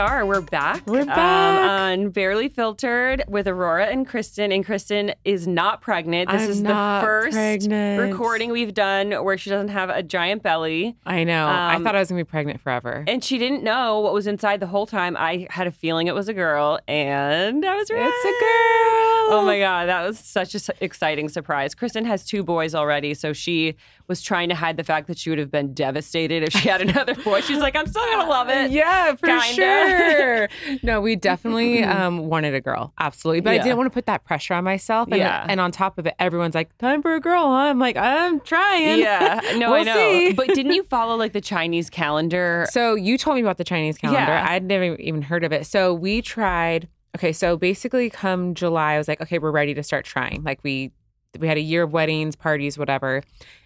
Are. We're back. We're um, back. on Barely Filtered with Aurora and Kristen. And Kristen is not pregnant. This I'm is the first pregnant. recording we've done where she doesn't have a giant belly. I know. I Um, thought I was gonna be pregnant forever. And she didn't know what was inside the whole time. I had a feeling it was a girl, and I was right. It's a girl. Oh my God, that was such an exciting surprise. Kristen has two boys already, so she was trying to hide the fact that she would have been devastated if she had another boy. She's like, I'm still to love it. Yeah, for Kinda. sure. no, we definitely um, wanted a girl, absolutely. But Yeah. I didn't want to put that pressure on myself. And, Yeah. and on top of it, everyone's like, "Time for a girl." Huh? I'm like, "I'm trying." Yeah, no, I We'll know. see. But didn't you follow like the Chinese calendar? So you told me about the Chinese calendar. Yeah. I'd never even heard of it. So we tried. Okay, so basically, come July, I was like, okay, we're ready to start trying. Like we we had a year of weddings, parties, whatever,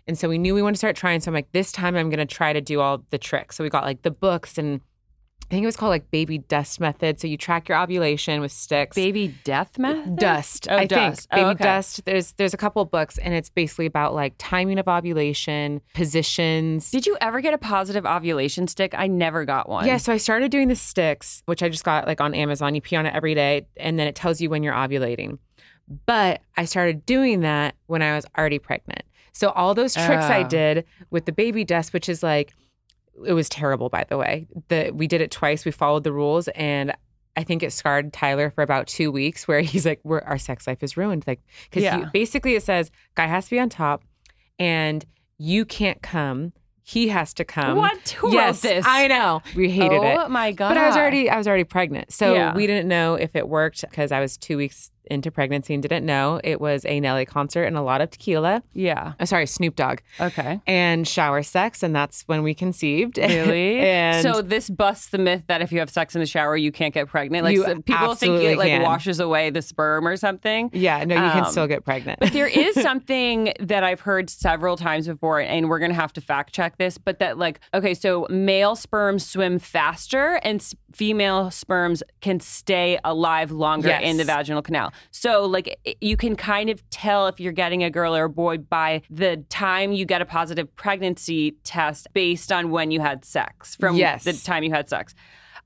and so we knew we wanted to start trying. So I'm like, this time I'm gonna try to do all the tricks. So we got like the books and. I think it was called like baby dust method. So you track your ovulation with sticks. Baby death method? Dust. Oh, I dust. think Oh, baby okay. dust. There's there's a couple of books and it's basically about like timing of ovulation, positions. Did you ever get a positive ovulation stick? I never got one. Yeah, so I started doing the sticks, which I just got like on Amazon. You pee on it every day, and then it tells you when you're ovulating. But I started doing that when I was already pregnant. So all those tricks I Oh. did with the baby dust, which is like, it was terrible, by the way. The we did it twice. We followed the rules, and I think it scarred Tyler for about two weeks, where he's like, "We're our sex life is ruined." Like, because Yeah. basically it says guy has to be on top, and you can't come. He has to come. What? Who wrote yes, this? I know. We hated it. Oh my god! But I was already I was already pregnant. So Yeah. we didn't know if it worked because I was two weeks into pregnancy and didn't know. It was a Nelly concert and a lot of tequila. Yeah. Oh, sorry, Snoop Dogg. Okay. And shower sex, and that's when we conceived. Really? and so this busts the myth that if you have sex in the shower, you can't get pregnant. Like people think it like can. washes away the sperm or something. yeah, no, you can Um, still get pregnant. But there is something that I've heard several times before, and we're going to have to fact check this. But that, like, okay, so male sperms swim faster, and s- female sperms can stay alive longer Yes. in the vaginal canal. So, like, you can kind of tell if you're getting a girl or a boy by the time you get a positive pregnancy test based on when you had sex, from Yes. the time you had sex.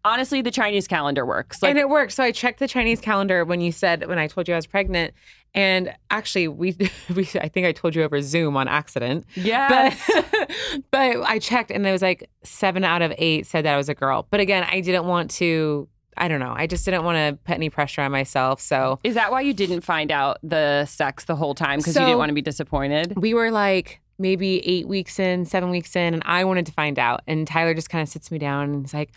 Honestly, the Chinese calendar works. Like, and it worked. So I checked the Chinese calendar when you said when I told you I was pregnant. And actually, we, we I think I told you over Zoom on accident. Yeah. But but I checked and it was like seven out of eight said that I was a girl. But again, I didn't want to. I don't know. I just didn't want to put any pressure on myself. So Is that why you didn't find out the sex the whole time because you didn't want to be disappointed? we were like maybe eight weeks in, seven weeks in, and I wanted to find out. And Tyler just kind of sits me down and he's like,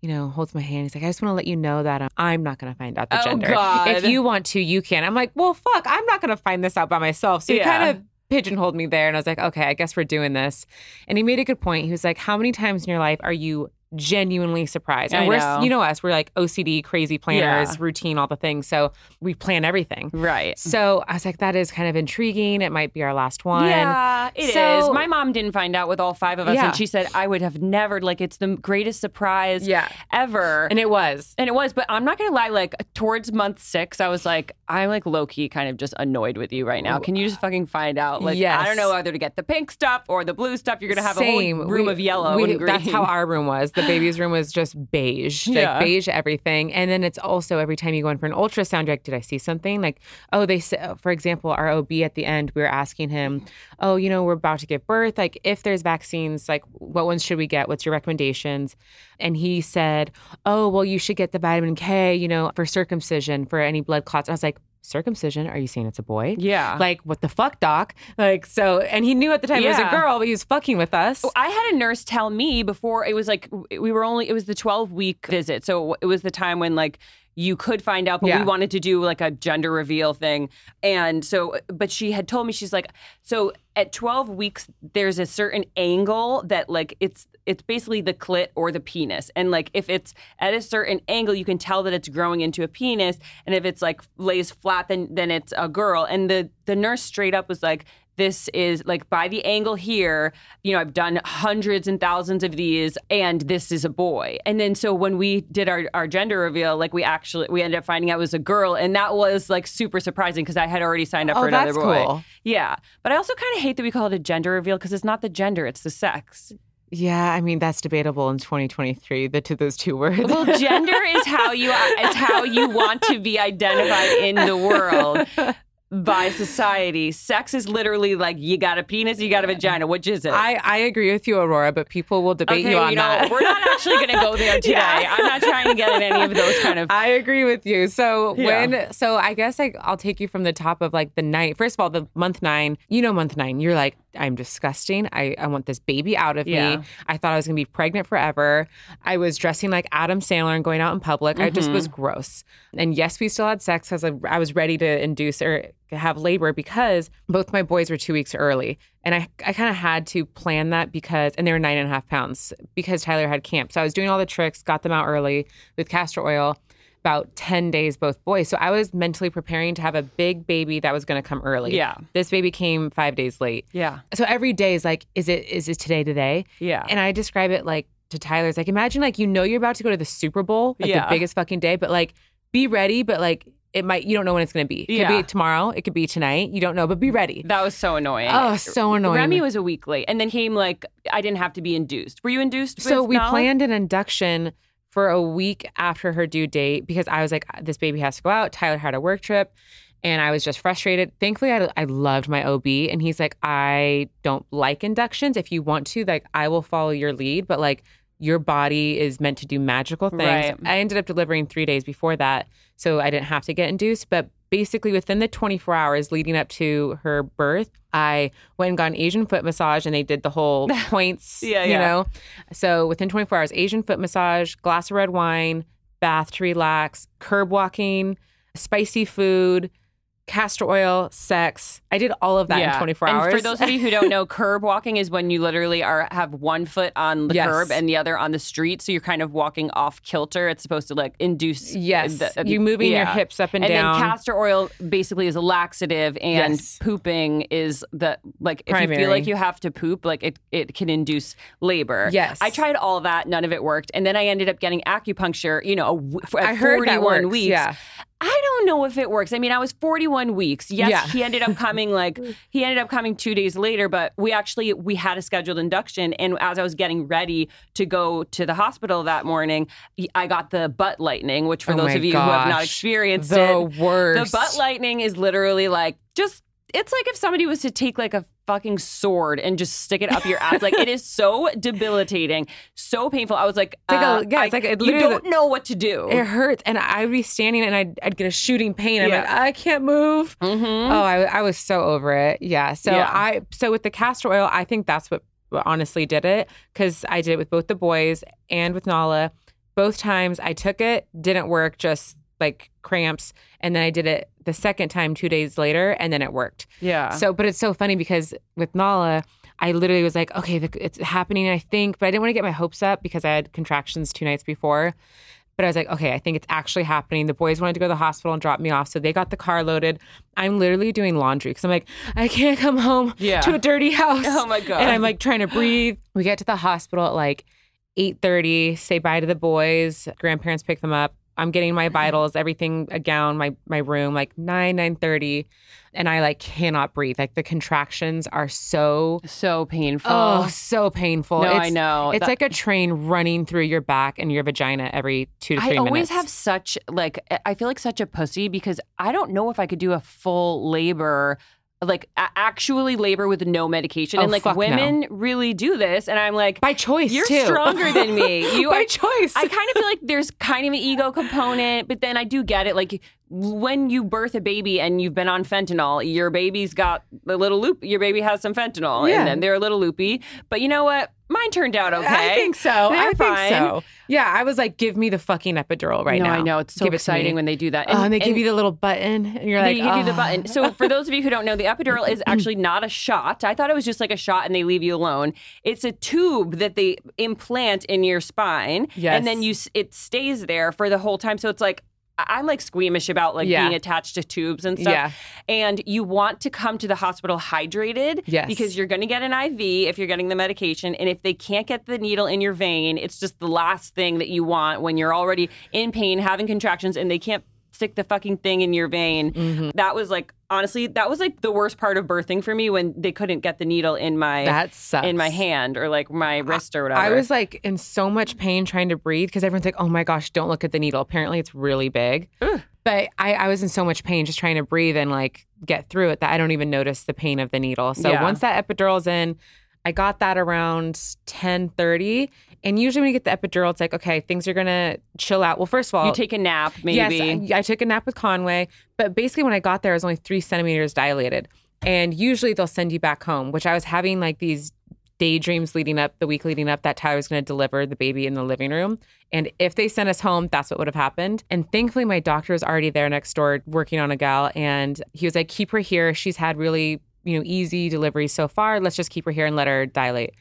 you know, holds my hand. He's like, I just want to let you know that um, I'm not going to find out the Oh, gender. God. If you want to, you can. I'm like, well, fuck, I'm not going to find this out by myself. So he Yeah. kind of pigeonholed me there. And I was like, okay, I guess we're doing this. And he made a good point. He was like, how many times in your life are you genuinely surprised? And I we're, know. you know us, we're like OCD, crazy planners, Yeah. routine, all the things. So we plan everything. Right. So I was like, that is kind of intriguing. It might be our last one. Yeah, it is. So- My mom didn't find out with all five of us, Yeah. and she said I would have never. Like, it's the greatest surprise Yeah. ever. And it was. And it was, but I'm not gonna lie. Like towards month six, I was like, I'm like low key, kind of just annoyed with you right now. Can you just fucking find out? Like, I don't know whether to get the pink stuff or the blue stuff. You're gonna have Same. a whole room We- of yellow we- and green. That's how our room was. The baby's room was just beige, like Yeah. beige everything. And then it's also every time you go in for an ultrasound, you're like, did I see something? Like, oh, they said, uh, for example, our OB at the end, we were asking him, oh, you know, we're about to give birth. Like, if there's vaccines, like, what ones should we get? What's your recommendations? And he said, oh, well, you should get the vitamin K, you know, for circumcision for any blood clots. I was like, circumcision? Are you saying it's a boy? Yeah. Like, what the fuck, doc? Like, so, and he knew at the time it was a girl, but he was fucking with us. I had a nurse tell me before it was like we were only it was the 12 week visit. So it was the time when like you could find out but Yeah. we wanted to do like a gender reveal thing. And so but she had told me she's like so at 12 weeks there's a certain angle that like it's it's basically the clit or the penis. And like if it's at a certain angle you can tell that it's growing into a penis and if it's like lays flat then then it's a girl. And the the nurse straight up was like this is like by the angle here, you know, I've done hundreds and thousands of these, and this is a boy. And then so when we did our, our gender reveal, like we actually we ended up finding out it was a girl, and that was like super surprising because I had already signed up Oh, for another that's boy. cool. Yeah, but I also kind of hate that we call it a gender reveal because it's not the gender, it's the sex. Yeah, I mean that's debatable in 2023. The to those two words. Well, gender is how you is how you want to be identified in the world. By society, sex is literally like you got a penis, you got a vagina. Which is it? I, I agree with you, Aurora, but people will debate okay, you on know, that. we're not actually going to go there today. Yeah. I'm not trying to get in any of those kind of. I agree with you. So Yeah. when so I guess like I'll take you from the top of like the night. First of all, the month nine, you know month nine, you're like, I'm disgusting. I, I want this baby out of Yeah. me. I thought I was gonna be pregnant forever. I was dressing like Adam Sandler and going out in public. I just Mm-hmm. was gross. And yes, we still had sex because I was ready to induce or have labor because both my boys were two weeks early. And I, I kind of had to plan that because, and they were nine and a half pounds because Tyler had camp. So I was doing all the tricks, got them out early with castor oil about 10 days, both boys. So I was mentally preparing to have a big baby that was going to come early. Yeah. This baby came five days late. Yeah, So every day is like, is it, is it today, today? yeah, And I describe it like to Tyler's like, imagine like, you know, you're about to go to the Super Bowl, like Yeah. the biggest fucking day, but like be ready, but like, it might, you don't know when it's going to be. It Yeah. could be tomorrow. It could be tonight. You don't know, but be ready. that was so annoying. Oh, so annoying. Remy was a week late, and then came like I didn't have to be induced. Were you induced? So we Nala? planned an induction for a week after her due date because I was like, this baby has to go out. Tyler had a work trip. And I was just frustrated. Thankfully, I, I loved my OB. And he's like, I don't like inductions. If you want to, like, I will follow your lead. But like, your body is meant to do magical things. Right. I ended up delivering three days before that. So I didn't have to get induced. But basically, within the 24 hours leading up to her birth, I went and got an Asian foot massage and they did the whole points, Yeah, you yeah. know? So within 24 hours, Asian foot massage, glass of red wine, bath to relax, curb walking, spicy food, castor oil, sex. I did all of that in 24 and hours. for those of you who don't know, curb walking is when you literally are have one foot on the Yes. curb and the other on the street, so you're kind of walking off kilter. It's supposed to like induce Yes. the- uh, You moving your hips up and and down. And then castor oil basically is a laxative, and Yes. pooping is the like if you feel like you have to poop, like it it can induce labor. Yes. I tried all that, none of it worked, and then I ended up getting acupuncture. You know, a w- for- at I heard that 41 works, weeks. yeah. I don't know if it works. I mean, I was 41 weeks. Yes, Yeah. he ended up coming like he ended up coming 2 days later, but we actually we had a scheduled induction and as I was getting ready to go to the hospital that morning, I got the butt lightning, which for Oh those of you who have not gosh. experienced the it, worst. the butt lightning is literally like just it's like if somebody was to take like a fucking sword and just stick it up your ass. Like it is so debilitating, so painful. I was like, like a- uh, yeah, it's I- like it you don't know what to do. It hurts, and I'd be standing, and I'd, I'd get a shooting pain. I'm Yeah. like, I can't move. Mhm. Oh, I, I was so over it. Yeah. So Yeah. I so with the castor oil, I think that's what, what honestly did it because I did it with both the boys and with Nala. Both times I took it, didn't work, just like cramps, and then I did it the second time two days later, and then it worked. Yeah. So, but it's so funny because with Nala, I literally was like, okay, the, it's happening, I think, but I didn't want to get my hopes up because I had contractions two nights before. But I was like, okay, I think it's actually happening. The boys wanted to go to the hospital and drop me off, so they got the car loaded. I'm literally doing laundry because I'm like, I can't come home Yeah. to a dirty house. Oh my God. And I'm like trying to breathe. We get to the hospital at like 8:30, say bye to the boys. Grandparents pick them up. I'm getting my mm-hmm. vitals, everything, a gown, my my room, like nine nine thirty, and I like cannot breathe. Like the contractions are so So painful. oh so painful. No, it's, I know. It's That- like a train running through your back and your vagina every two to three I minutes. always have such like I feel like such a pussy because I don't know if I could do a full labor like a- actually labor with no medication Oh, and like fuck no. women really do this and I'm like by choice. you're too. stronger than me. You by are choice. I kind of feel like there's kind of an ego component, but then I do get it. Like when you birth a baby and you've been on fentanyl, your baby's got a little loop. Your baby has some fentanyl, Yeah. and then they're a little loopy. But you know what? Mine turned out okay. I think so. I They're think fine. so. Yeah, I was like, give me the fucking epidural right no, now. I know it's so Give it exciting when they do that. oh, and they give you the little button, and you're they like, give you the "Oh." button. So for those of you who don't know, the epidural is actually not a shot. I thought it was just like a shot and they leave you alone. It's a tube that they implant in your spine, Yes. and then you it stays there for the whole time. So it's like. I'm like squeamish about like Yeah. being attached to tubes and stuff. Yeah. And you want to come to the hospital hydrated Yes. because you're going to get an IV if you're getting the medication. And if they can't get the needle in your vein, it's just the last thing that you want when you're already in pain, having contractions, and they can't stick the fucking thing in your vein. Mm-hmm. That was like honestly, that was like the worst part of birthing for me when they couldn't get the needle in my That sucks. in my hand or like my wrist or whatever. I was like in so much pain trying to breathe because everyone's like, oh my gosh, don't look at the needle. Apparently, it's really big. But I, I was in so much pain just trying to breathe and like get through it that I don't even notice the pain of the needle. So Yeah. once that epidural's in, I got that around 10:30. And usually when you get the epidural, it's like, okay, things are gonna chill out. Well, first of all, you take a nap, maybe. Yes, I, I took a nap with Conway, but basically when I got there, I was only three centimeters dilated. And usually they'll send you back home, which I was having like these daydreams leading up, the week leading up, that Tyler was going to deliver the baby in the living room. And if they sent us home, that's what would have happened. And thankfully, my doctor was already there next door working on a gal. And he was like, keep her here. She's had really, you know, easy deliveries so far. Let's just keep her here and let her dilate.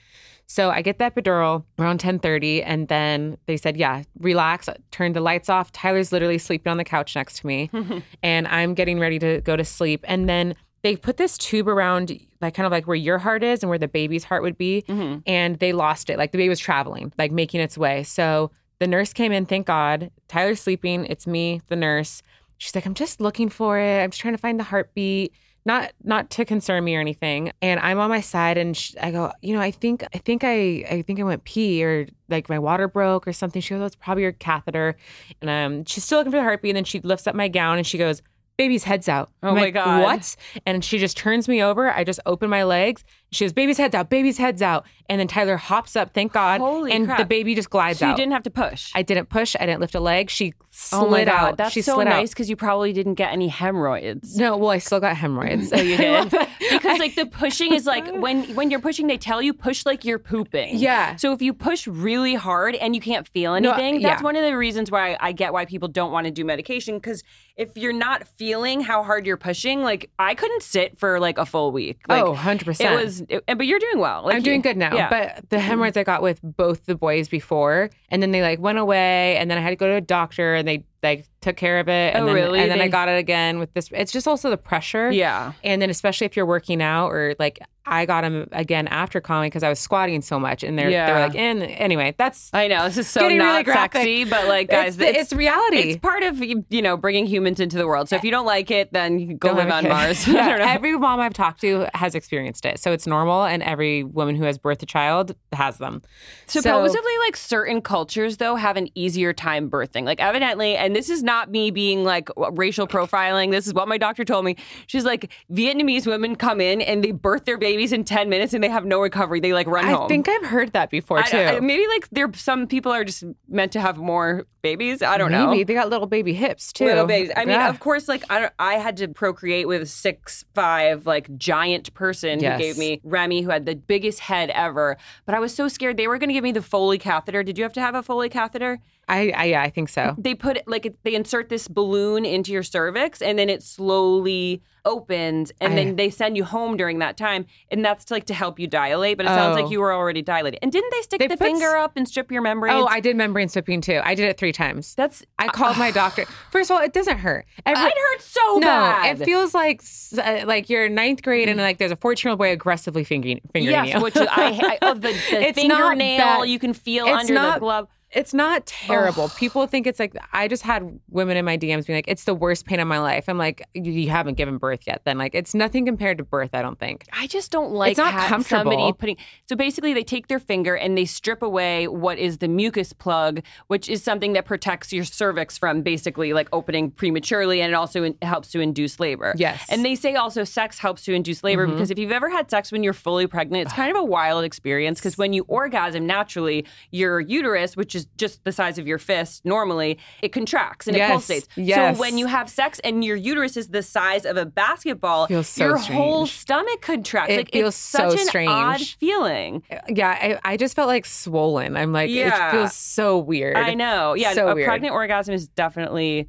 So I get the epidural around 10:30 and then they said, "Yeah, relax, turn the lights off." Tyler's literally sleeping on the couch next to me and I'm getting ready to go to sleep and then they put this tube around like kind of like where your heart is and where the baby's heart would be Mm-hmm. and they lost it. Like the baby was traveling, like making its way. So the nurse came in, thank God. Tyler's sleeping, it's me, the nurse. She's like, "I'm just looking for it. I'm just trying to find the heartbeat." Not not to concern me or anything. And i'm on my side and sh- i go you know i think i think i i think i went pee or like my water broke or something. She goes oh, it's probably your catheter. And um she's still looking for the heartbeat. And then she lifts up my gown and she goes baby's head's out. Oh I'm my like, God. what? And she just turns me over. I just open my legs she goes baby's head's out baby's head's out and then tyler hops up thank god Holy and crap. the baby just glides so you out didn't have to push. i didn't push i didn't lift a leg she slid oh my God, out That's she so slid nice out because you probably didn't get any hemorrhoids. no well i still got hemorrhoids Oh, you did? because like the pushing is like when when you're pushing, they tell you push like you're pooping. Yeah. So if you push really hard and you can't feel No, anything, that's yeah. one of the reasons why I get why people don't want to do medication. Because if you're not feeling how hard you're pushing, like I couldn't sit for like a full week. Like, oh 100% It was, it- but you're doing well. Like, I'm doing you- good now. Yeah. But the hemorrhoids I got with both the boys before, and then they like went away, and then I had to go to a doctor, and they like took care of it. And Oh, then, really? And then I got it again with this. It's just also the pressure. yeah. And then especially if you're working out or like I got them again after Conway because I was squatting so much, and they're Yeah. they're like, and anyway, that's I know this is so not really sexy, but like guys, it's, it's reality. It's part of you know bringing humans into the world. So if you don't like it, then you go Don't live on. Mars. I Yeah, don't know. Every mom I've talked to has experienced it, so it's normal, and every woman who has birthed a child has them. Supposedly, like certain cultures, though, have an easier time birthing. Like, evidently, and this is not me being like racial profiling. This is what my doctor told me. She's like, Vietnamese women come in and they birth their babies in 10 minutes and they have no recovery. They like run I home. think I've heard that before I- too. I- maybe like there, some people are just meant to have more babies. I don't Maybe know. Maybe they got little baby hips too. Little babies. I mean, Yeah. of course, like I, don't, I had to procreate with a six five like giant person Yes. who gave me Remy, who had the biggest head ever. But I was so scared they were going to give me the Foley catheter. Did you have to have a Foley catheter? I, I yeah, I think so. They put it like they insert this balloon into your cervix, and then it slowly opens, and I- then they send you home during that time, and that's like to help you dilate. But it sounds Oh. like you were already dilated. And didn't they stick They the put finger up and strip your membrane? Oh, I did membrane stripping too. I did it three times. that's I called my doctor. First of all, it doesn't hurt. Every- it hurts so no, bad. it feels like uh, like you're in ninth grade and like there's a 14 year old boy aggressively fingering, fingering yes, you. which I, I oh, the, the It's fingernail you can feel It's under not- the glove. It's not terrible. People think it's like I just had women in my DMs being like, "It's the worst pain of my life." I'm like, "You you haven't given birth yet." Then like, it's nothing compared to birth. I don't think. I just don't like it's not comfortable. somebody putting. So basically, they take their finger and they strip away what is the mucus plug, which is something that protects your cervix from basically like opening prematurely, and it also in- helps to induce labor. Yes. Mm-hmm. and they say also sex helps to induce labor because if you've ever had sex when you're fully pregnant, it's kind of a wild experience because when you orgasm naturally, your uterus, which is just the size of your fist normally, it contracts and Yes. it pulsates. Yes. So when you have sex and your uterus is the size of a basketball, so your whole stomach contracts. It like feels it's such so an odd feeling. Uh, yeah, I, I just felt like swollen. I'm like, Yeah. it feels so weird. I know. Yeah, So a weird. pregnant orgasm is definitely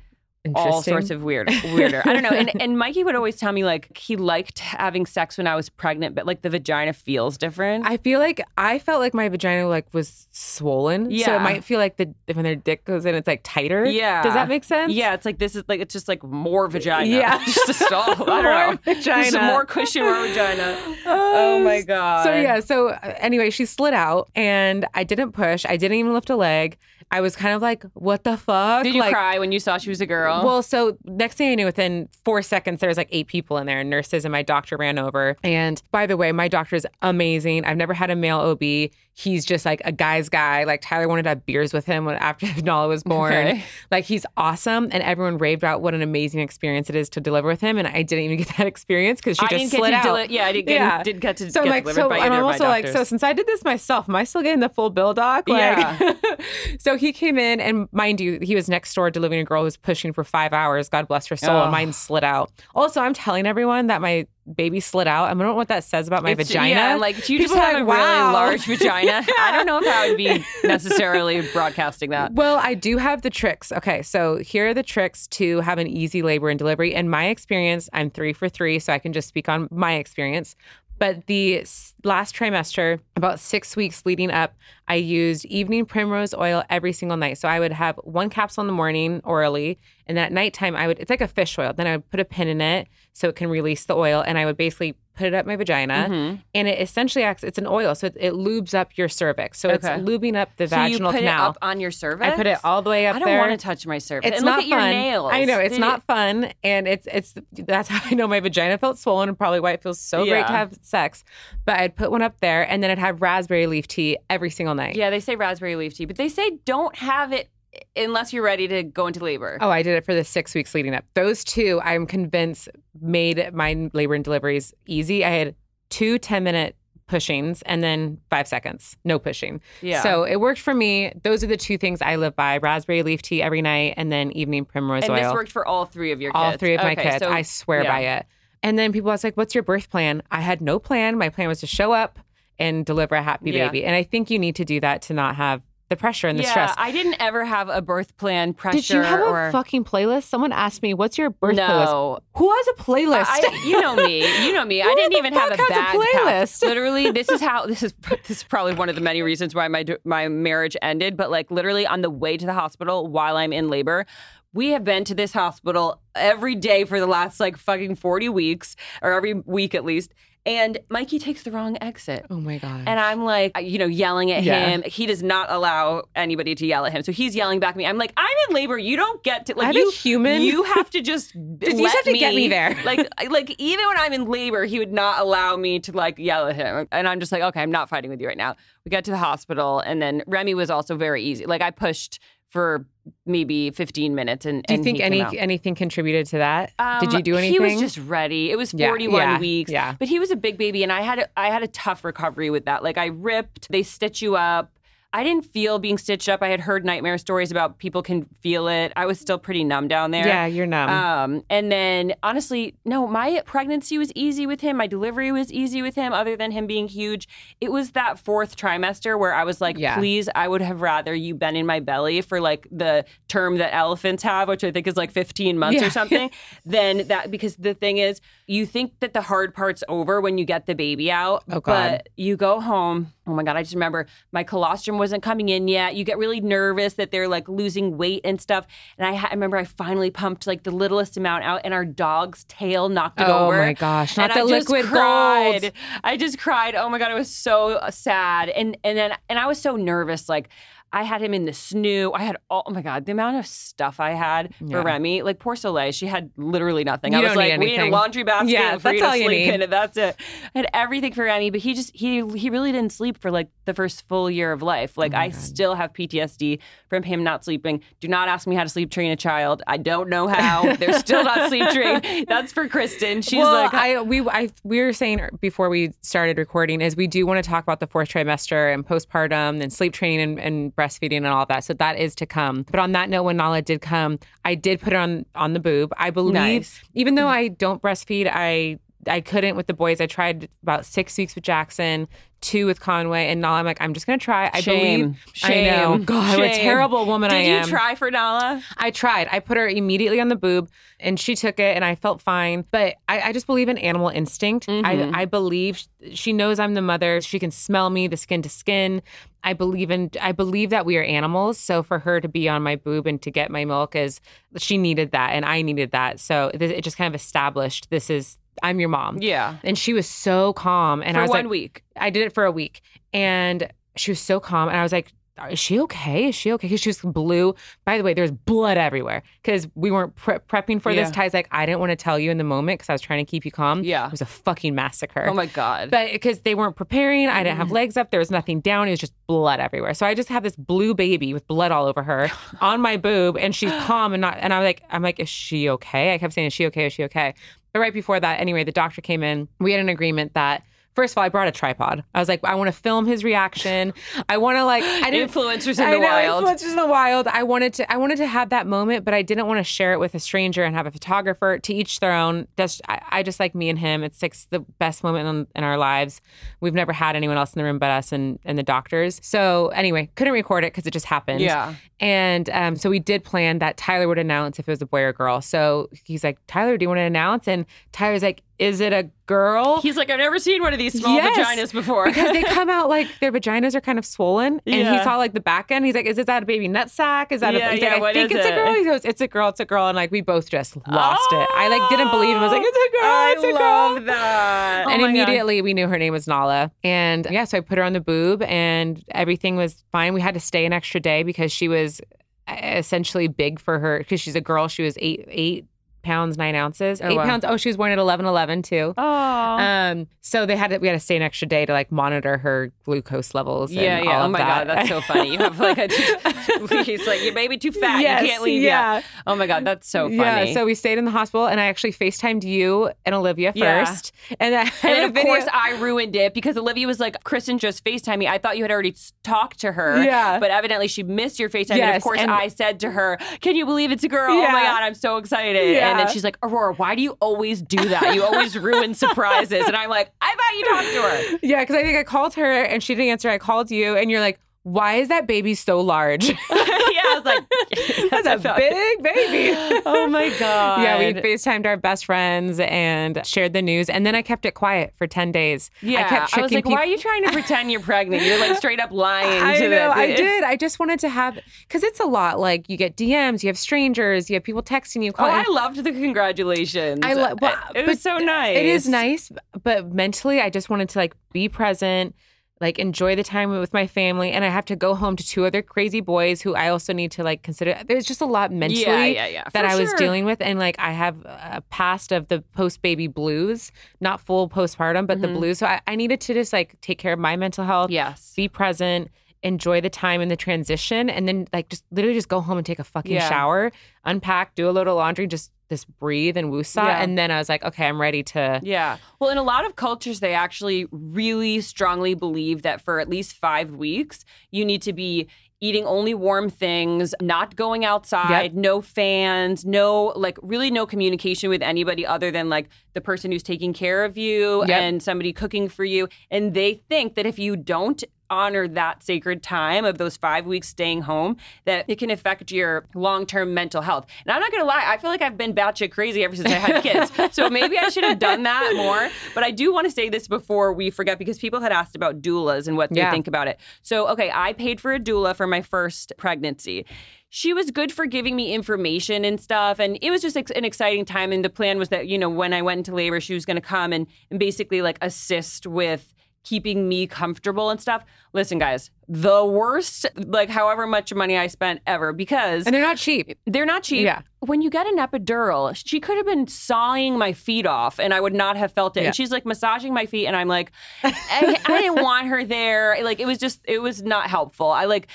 all sorts of weird, weirder. I don't know. And and Mikey would always tell me like he liked having sex when I was pregnant, but like the vagina feels different. I feel like I felt like my vagina like was swollen. Yeah. So it might feel like the when their dick goes in, it's like tighter. Yeah. Does that make sense? yeah, it's like this is like it's just like more vagina. Yeah. just a stall. I don't More know. vagina. More cushion, more vagina. Oh my god. So yeah, so uh, anyway, she slid out and I didn't push. I didn't even lift a leg. I was kind of like, what the fuck? Did you like, cry when you saw she was a girl? Well, so next thing I knew, within four seconds, there was like eight people in there, nurses, and my doctor ran over. And by the way, my doctor is amazing. I've never had a male OB. He's just like a guy's guy. Like Tyler wanted to have beers with him when after Nala was born. Okay. Like he's awesome, and everyone raved about what an amazing experience it is to deliver with him. And I didn't even get that experience because she I just didn't get slid to out. deli- yeah, I didn't get, Yeah. didn't get to So get I'm like, delivered so, by and I'm also like, so since I did this myself, am I still getting the full bill, doc? Like, Yeah. so he came in, and mind you, he was next door delivering a girl who was pushing for five hours. God bless her soul. Oh. and Mine slid out. Also, I'm telling everyone that my baby slid out. I don't know what that says about my It's- vagina. Yeah, like you just People are have like, a wow. really large vagina. I don't know if I would be necessarily broadcasting that. Well, I do have the tricks. Okay, so here are the tricks to have an easy labor and delivery. In my experience, I'm three for three, so I can just speak on my experience. But the last trimester, about six weeks leading up, I used evening primrose oil every single night. So I would have one capsule in the morning orally, and then at nighttime, I would, it's like a fish oil. Then I would put a pin in it so it can release the oil, and I would basically put it up my vagina. Mhm. And it essentially acts, it's an oil. So it, it lubes up your cervix. So Okay. it's lubing up the So you vaginal put canal. it up on your cervix. I put it all the way up I don't there. want to touch my cervix. It's and not look at your fun. nails. I know it's Did- not fun, and it's it's that's how I know my vagina felt swollen, and probably why it feels so great to have sex. But I'd put one up there, and then I'd have raspberry leaf tea every single night. Yeah, they say raspberry leaf tea, but they say don't have it unless you're ready to go into labor. Oh, I did it for the six weeks leading up. Those two, I'm convinced, made my labor and deliveries easy. I had two 10 minute pushings and then five seconds, no pushing. Yeah. So it worked for me. Those are the two things I live by raspberry leaf tea every night and then evening primrose and oil. this worked for all three of your kids. all three of my kids. so- I swear yeah. by it. And then people was like, "What's your birth plan?" I had no plan. My plan was to show up and deliver a happy Yeah. baby. And I think you need to do that to not have the pressure and the yeah, stress. I didn't ever have a birth plan pressure. Did you have a fucking playlist? Someone asked me, "What's your birth playlist?" no. Who has a playlist? I, you know me. You know me. I didn't even have a fuck has a bag packed. playlist? Literally, this is how this is. This is probably one of the many reasons why my my marriage ended. But like, literally, on the way to the hospital while I'm in labor. We have been to this hospital every day for the last like fucking 40 weeks, or every week at least. And Mikey takes the wrong exit. oh my god! And I'm like, uh, you know, yelling at Yeah. him. He does not allow anybody to yell at him. So he's yelling back at me. I'm like, I'm in labor. You don't get to like I'm you a human. You have to just you just let have to get me there. like like even when I'm in labor, he would not allow me to like yell at him. And I'm just like, okay, I'm not fighting with you right now. We got to the hospital, and then Remy was also very easy. Like I pushed for maybe 15 minutes, and do you and think any anything contributed to that? Did Um, you do anything? He was just ready. It was Yeah, 41 yeah, weeks. yeah. But he was a big baby and I had a, I had a tough recovery with that. Like I ripped, they stitch you up. I didn't feel being stitched up. I had heard nightmare stories about people can feel it. I was still pretty numb down there. yeah, you're numb. Um, and then honestly, no, my pregnancy was easy with him. My delivery was easy with him, other than him being huge. It was that fourth trimester where I was like, Yeah. please, I would have rather you been in my belly for like the term that elephants have, which I think is like 15 months Yeah. or something, than that. Because the thing is, you think that the hard part's over when you get the baby out. Oh, God. But you go home. Oh my God, I just remember my colostrum wasn't coming in yet. You get really nervous that they're like losing weight and stuff. And I, ha- I remember I finally pumped like the littlest amount out, and our dog's tail knocked it Oh over. Oh my gosh, not and the I just liquid cried. gold. I just cried. Oh my God, it was so uh, sad. And and then and I was so nervous. Like I had him in the snoo. I had all, oh my God, the amount of stuff I had Yeah. for Remy. Like poor Soleil, she had literally nothing. You I was don't need like, we need a laundry basket Yeah, for you that's to all you sleep need. in, and that's it. I had everything for Remy, but he just, he, he really didn't sleep for like the first full year of life. Like Oh I God. still have PTSD from him not sleeping. Do not ask me how to sleep train a child. I don't know how. They're still not sleep trained. That's for Kristen. She's well, like, I we I we were saying before we started recording is we do want to talk about the fourth trimester and postpartum and sleep training and, and breastfeeding and all of that. So that is to come. But on that note, when Nala did come, I did put her on on the boob. I believe, Nice. even though I don't breastfeed, I I couldn't with the boys. I tried about six weeks with Jackson, two with Conway, and Nala. I'm like, I'm just gonna try. I Shame. believe. I know. Shame. God, what a terrible woman did I am. Did you try for Nala? I tried. I put her immediately on the boob and she took it and I felt fine. But I, I just believe in animal instinct. Mhm. I, I believe she knows I'm the mother. She can smell me, the skin to skin. I believe in I believe that we are animals. So for her to be on my boob and to get my milk is she needed that and I needed that. So it just kind of established this is I'm your mom. Yeah. And she was so calm. And for I was one like, week. I did it for a week and she was so calm. And I was like, is she okay? Is she okay? Because she was blue. By the way, there's blood everywhere because we weren't pre- prepping for Yeah. this. Ty's like, I didn't want to tell you in the moment because I was trying to keep you calm. Yeah. It was a fucking massacre. Oh my God. But because they weren't preparing, I Mm. didn't have legs up. There was nothing down. It was just blood everywhere. So I just have this blue baby with blood all over her on my boob, and she's calm and not. And I'm like, I'm like, is she okay? I kept saying, is she okay? Is she okay? But right before that, anyway, the doctor came in. We had an agreement that. First of all, I brought a tripod. I was like, I want to film his reaction. I want to like, I didn't Influencers in I the know, wild. Influencers in the wild. I wanted to I wanted to have that moment, but I didn't want to share it with a stranger and have a photographer. To each their own. That's I, I just like me and him. It's like the best moment in, in our lives. We've never had anyone else in the room but us and, and the doctors. So anyway, couldn't record it because it just happened. yeah. And um, so we did plan that Tyler would announce if it was a boy or girl. So he's like, Tyler, do you want to announce? And Tyler's like, is it a girl? He's like, I've never seen one of these small Yes, vaginas before. because they come out like their vaginas are kind of swollen, and he saw like the back end. He's like, "Is it that a baby nut sack? Is that Yeah, a?" Yeah, like, "I think is it's a girl." He goes, "It's a girl. It's a girl," and like we both just lost it. I like didn't believe him. I was like, "It's a girl. I it's a girl." love that. and Oh my God. immediately we knew her name was Nala. And yeah, so I put her on the boob and everything was fine. We had to stay an extra day because she was uh, essentially big for her because she's a girl. She was eight eight pounds nine ounces. Oh, eight wow. pounds. Oh, she was born at eleven eleven too. Oh. Um, so they had to, we had to stay an extra day to like monitor her glucose levels. yeah, and yeah. Oh my that. God, that's so funny. You have like a. he's like, you're maybe too fat. Yes, you can't leave yeah. yet. Oh my God, that's so funny. Yeah, so we stayed in the hospital, and I actually Facetimed you and Olivia Yeah. first, and I And then of course I ruined it because Olivia was like, Kristen just FaceTime me. I thought you had already talked to her. Yeah. But evidently she missed your FaceTime. and of course and- I said to her, Can you believe it's a girl? Oh my God, I'm so excited. Yeah. And then uh-huh. she's like, Aurora, why do you always do that? You always ruin surprises. And I'm like, I thought you talked to her. Yeah, because I think I called her and she didn't answer. I called you, and you're like, "Why is that baby so large? yeah, I was like, That's a big baby." Oh my God. Yeah, we FaceTimed our best friends and shared the news, and then I kept it quiet for ten days. Yeah, I kept I was like, people. why are you trying to pretend you're pregnant? You're like straight up lying I to know, I did. I just wanted to have because it's a lot. Like you get DMs, you have strangers, you have people texting you. Oh. I loved the congratulations. I love. Well, it was so nice. It is nice, but mentally, I just wanted to like be present, like enjoy the time with my family, and I have to go home to two other crazy boys who I also need to like consider. There's just a lot mentally Yeah, yeah, yeah. that I was dealing with, and like I have a past of the post baby blues, not full postpartum, but the Mhm. blues. So I, I needed to just like take care of my mental health, Yes. be present. Enjoy the time in the transition, and then like just literally just go home and take a fucking shower, unpack, do a little laundry, just just breathe and woosah. Yeah. And then I was like, okay, I'm ready to Yeah. Well, in a lot of cultures, they actually really strongly believe that for at least five weeks, you need to be eating only warm things, not going outside, no fans, no, like, really no communication with anybody other than like the person who's taking care of you Yep. and somebody cooking for you. And they think that if you don't, honor that sacred time of those five weeks staying home that it can affect your long-term mental health. And i'm not gonna lie i feel like i've been batshit crazy ever since i had kids. So maybe i should have done that more. But i do want to say this before we forget because people had asked about doulas and what they Yeah. think about it. So okay i paid for a doula for my first pregnancy. She was good for giving me information and stuff and it was just an exciting time and the plan was that you know when i went into labor she was going to come and, and basically like assist with keeping me comfortable and stuff. Listen, guys, the worst, like however much money I spent ever, because And they're not cheap. they're not cheap. Yeah. When you get an epidural, she could have been sawing my feet off and I would not have felt it. Yeah. And she's like massaging my feet and I'm like, I, I didn't want her there. Like it was just, it was not helpful. I like,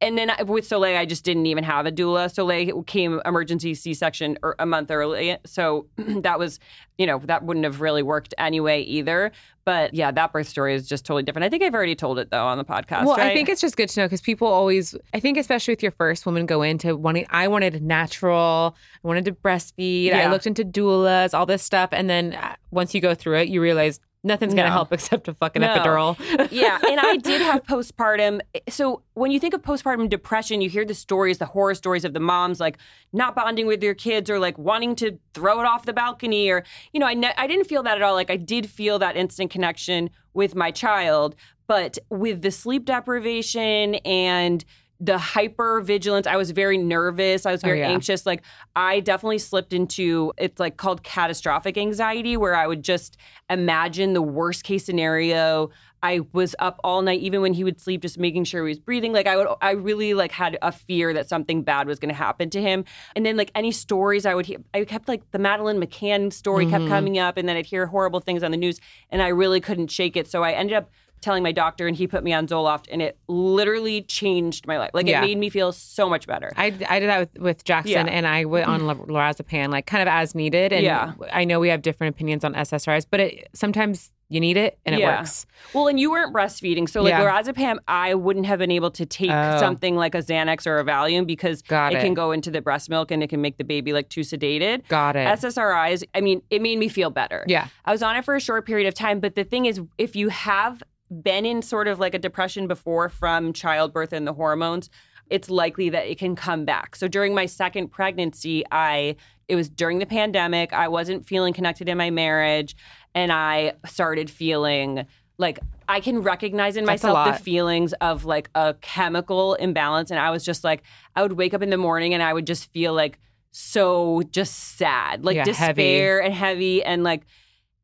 and then I- with Soleil, I just didn't even have a doula. Soleil came emergency C section er, a month early. So that was, you know, that wouldn't have really worked anyway either. But yeah, that birth story is just totally different. I think I've already told it though on the podcast. Well, I think it's just good to know because people always, I think, especially with your first woman, go into wanting, I wanted natural, I wanted to breastfeed, I looked into doulas, all this stuff. And then uh, once you go through it, you realize nothing's going to No. help except a fucking No. epidural. yeah, and I did have postpartum. So when you think of postpartum depression, you hear the stories, the horror stories of the moms like not bonding with their kids or like wanting to throw it off the balcony or you know, I ne- I didn't feel that at all. Like I did feel that instant connection with my child, but with the sleep deprivation and the hyper vigilance, I was very nervous. I was Oh, very yeah. anxious. Like I definitely slipped into it's like called catastrophic anxiety, where I would just imagine the worst case scenario. I was up all night, even when he would sleep, just making sure he was breathing. Like I would, I really like had a fear that something bad was going to happen to him. And then like any stories I would hear, I kept like the Madeleine McCann story kept mm-hmm. coming up, and then I'd hear horrible things on the news, and I really couldn't shake it. So I ended up telling my doctor, and he put me on Zoloft, and it literally changed my life. Like Yeah. it made me feel so much better. I, I did that with, with Jackson Yeah. and I went on lo- lorazepam, like kind of as needed. And Yeah. I know we have different opinions on SSRIs, but it, sometimes you need it and it Yeah. works. Well, and you weren't breastfeeding, so like Yeah. lorazepam, I wouldn't have been able to take Oh. something like a Xanax or a Valium because Got it. can go into the breast milk and it can make the baby like too sedated. Got it. SSRIs, I mean, it made me feel better. yeah. I was on it for a short period of time, but the thing is, if you have been in sort of like a depression before from childbirth and the hormones, it's likely that it can come back. So during my second pregnancy, I it was during the pandemic. I wasn't feeling connected in my marriage, and I started feeling like I can recognize in That's myself the feelings of like a chemical imbalance, and I was just like, I would wake up in the morning and I would just feel like so just sad, like Yeah, heavy. despair and heavy and like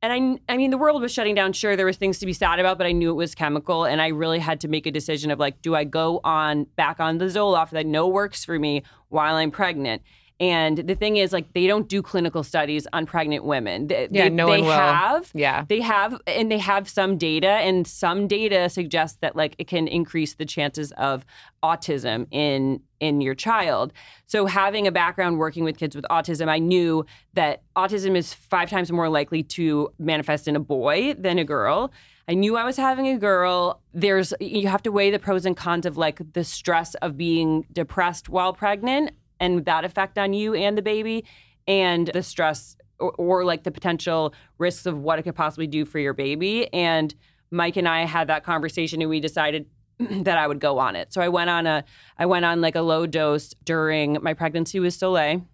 and I, I mean, the world was shutting down. Sure, there was things to be sad about, but I knew it was chemical, and I really had to make a decision of like, do I go on back on the Zoloft that know works for me while I'm pregnant? And the thing is, like, they don't do clinical studies on pregnant women. They, Yeah, they, no they one will. have, Yeah. they have, and they have some data, and some data suggests that like it can increase the chances of autism in in your child. So having a background working with kids with autism, I knew that autism is five times more likely to manifest in a boy than a girl. I knew I was having a girl. There's you have to weigh the pros and cons of like the stress of being depressed while pregnant and that effect on you and the baby and the stress or, or like the potential risks of what it could possibly do for your baby and Mike and I had that conversation and we decided that I would go on it. So I went on a I went on like a low dose during my pregnancy with Soleil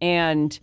and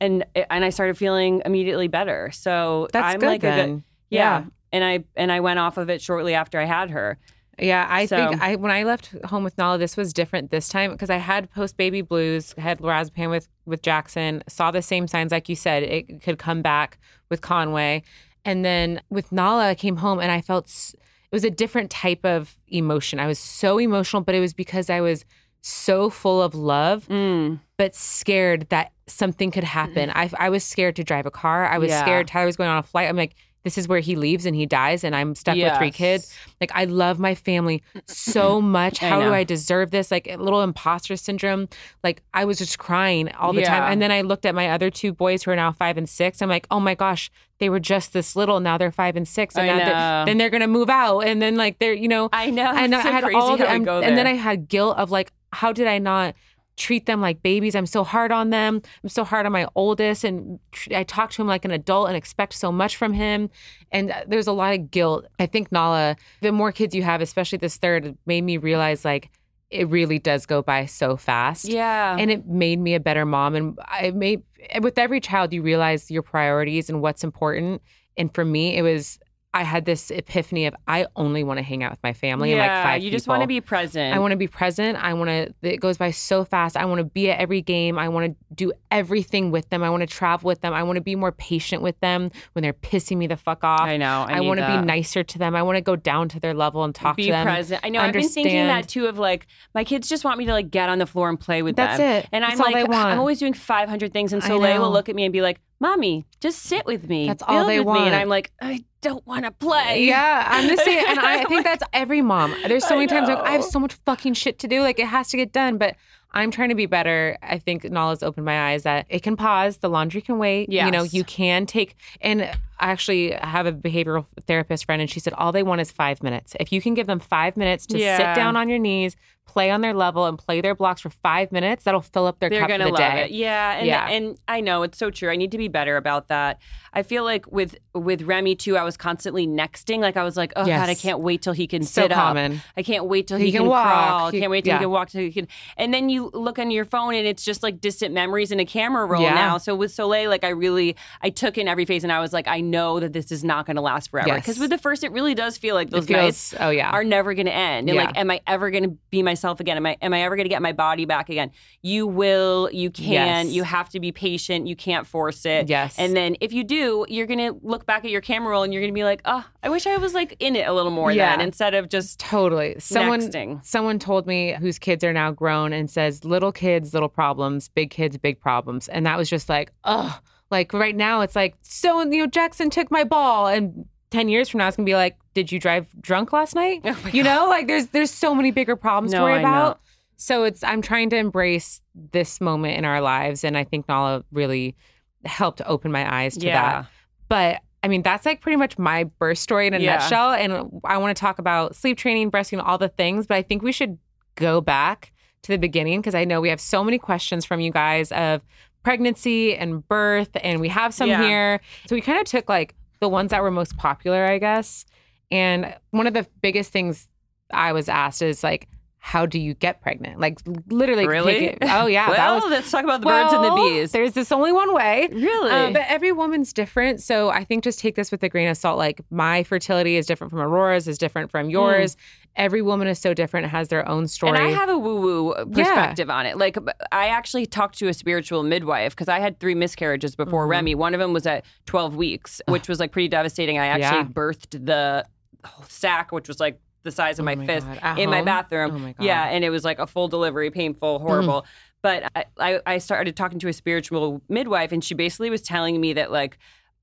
and and I started feeling immediately better. So That's I'm good like a good yeah. Yeah. And I and I went off of it shortly after I had her. Yeah, I So- think I when I left home with Nala, this was different this time because I had post baby blues, had lorazepam with with Jackson, saw the same signs like you said, it could come back with Conway, and then with Nala, I came home and I felt it was a different type of emotion. I was so emotional, but it was because I was so full of love, Mm. but scared that something could happen. I I was scared to drive a car. I was Yeah. scared Tyler was going on a flight. I'm like. This is where he leaves and he dies, and I'm stuck with three kids. Like I love my family so much. I How do. I deserve this? Like a little imposter syndrome. Like I was just crying all the time. And then I looked at my other two boys who are now five and six. I'm like, oh my gosh, they were just this little. Now they're five and six, and I now they're, then they're gonna move out, and then like they're you know. I know. And it's I had crazy all the, how we I'm- and then. I had guilt of like, how did I not? Treat them like babies. I'm so hard on them. I'm so hard on my oldest and I talk to him like an adult and expect so much from him. And uh, there's a lot of guilt. I think Nala, the more kids you have, especially this third, it made me realize like it really does go by so fast. Yeah. And it made me a better mom. And I made with every child, you realize your priorities and what's important. And for me, it was I had this epiphany of I only want to hang out with my family and like yeah, five you just want to be present. I want to be present. I want to, it goes by so fast. I want to be at every game. I want to do everything with them. I want to travel with them. I want to be more patient with them when they're pissing me the fuck off. I know. I, I, want to be nicer to them. I want to go down to their level and talk be to them. Be present. I know. I've been thinking that too. Of like, my kids just want me to like get on the floor and play with That's them. it. And That's I'm like. I'm always doing 500 things, and Soleil will look at me and be like, "Mommy, just sit with me. That's all they with me." want. And I'm like, I don't want to play. Yeah, I'm the same. And I think that's every mom. There's so I many times like, I have so much fucking shit to do. Like it has to get done. But I'm trying to be better. I think Nala's opened my eyes that it can pause. The laundry can wait. You know, you can take. And I actually have a behavioral therapist friend, and she said all they want is five minutes. If you can give them five minutes to Yeah. sit down on your knees, play on their level, and play their blocks for five minutes, that'll fill up their They're cup gonna for the love day. it. Yeah, and Yeah. and I know it's so true. I need to be better about that. I feel like with with Remy too, I was constantly nexting. Like I was like, oh god, I can't wait till he can So sit common. up. I can't wait till he, He can, can walk. crawl. He- can't wait till yeah. he can walk. Till he can. And then you look on your phone and it's just like distant memories in a camera roll now. So with Soleil, like I really I took in every phase and I was like, I know that this is not going to last forever. Yes. Because with the first, it really does feel like those feels- nights oh yeah. are never going to end. And Yeah. like, am I ever going to be myself again? Am I am I ever going to get my body back again? You will. You can. Yes. You have to be patient. You can't force it. Yes. And then if you do, you're going to look back at your camera roll and you're going to be like, oh, I wish I was like in it a little more Yeah. then instead of just Totally. Someone Nexting. someone told me whose kids are now grown and says little kids, little problems, big kids, big problems. And that was just like, ugh. Like right now it's like, so you know, Jackson took my ball and 10 years from now it's gonna be like, did you drive drunk last night? Oh you know, like there's there's so many bigger problems to worry I know. about. So it's I'm trying to embrace this moment in our lives. And I think Nala really helped open my eyes to Yeah. that. But I mean, that's like pretty much my birth story in a Yeah. nutshell. And I want to talk about sleep training, breastfeeding, all the things. But I think we should go back to the beginning because I know we have so many questions from you guys of pregnancy and birth, and we have some Yeah. here. So we kind of took like the ones that were most popular, I guess. And one of the biggest things I was asked is like, how do you get pregnant? Like literally, Really? oh yeah, that well, was let's talk about the birds and the bees. There's this only one way. Really? Um, but every woman's different. So I think just take this with a grain of salt. Like my fertility is different from Aurora's, is different from yours. Every woman is so different, has their own story. Hmm. And I have a woo woo Yeah. perspective on it. Like, I actually talked to a spiritual midwife because I had three miscarriages before Mm-hmm. Remy. One of them was at 12 weeks, which was like pretty devastating. I actually Yeah. birthed the sack, which was like the size of Oh my, my fist in my bathroom. Oh my God. Yeah. And it was like a full delivery, painful, mm. horrible. But I, I, I started talking to a spiritual midwife, and she basically was telling me that, like,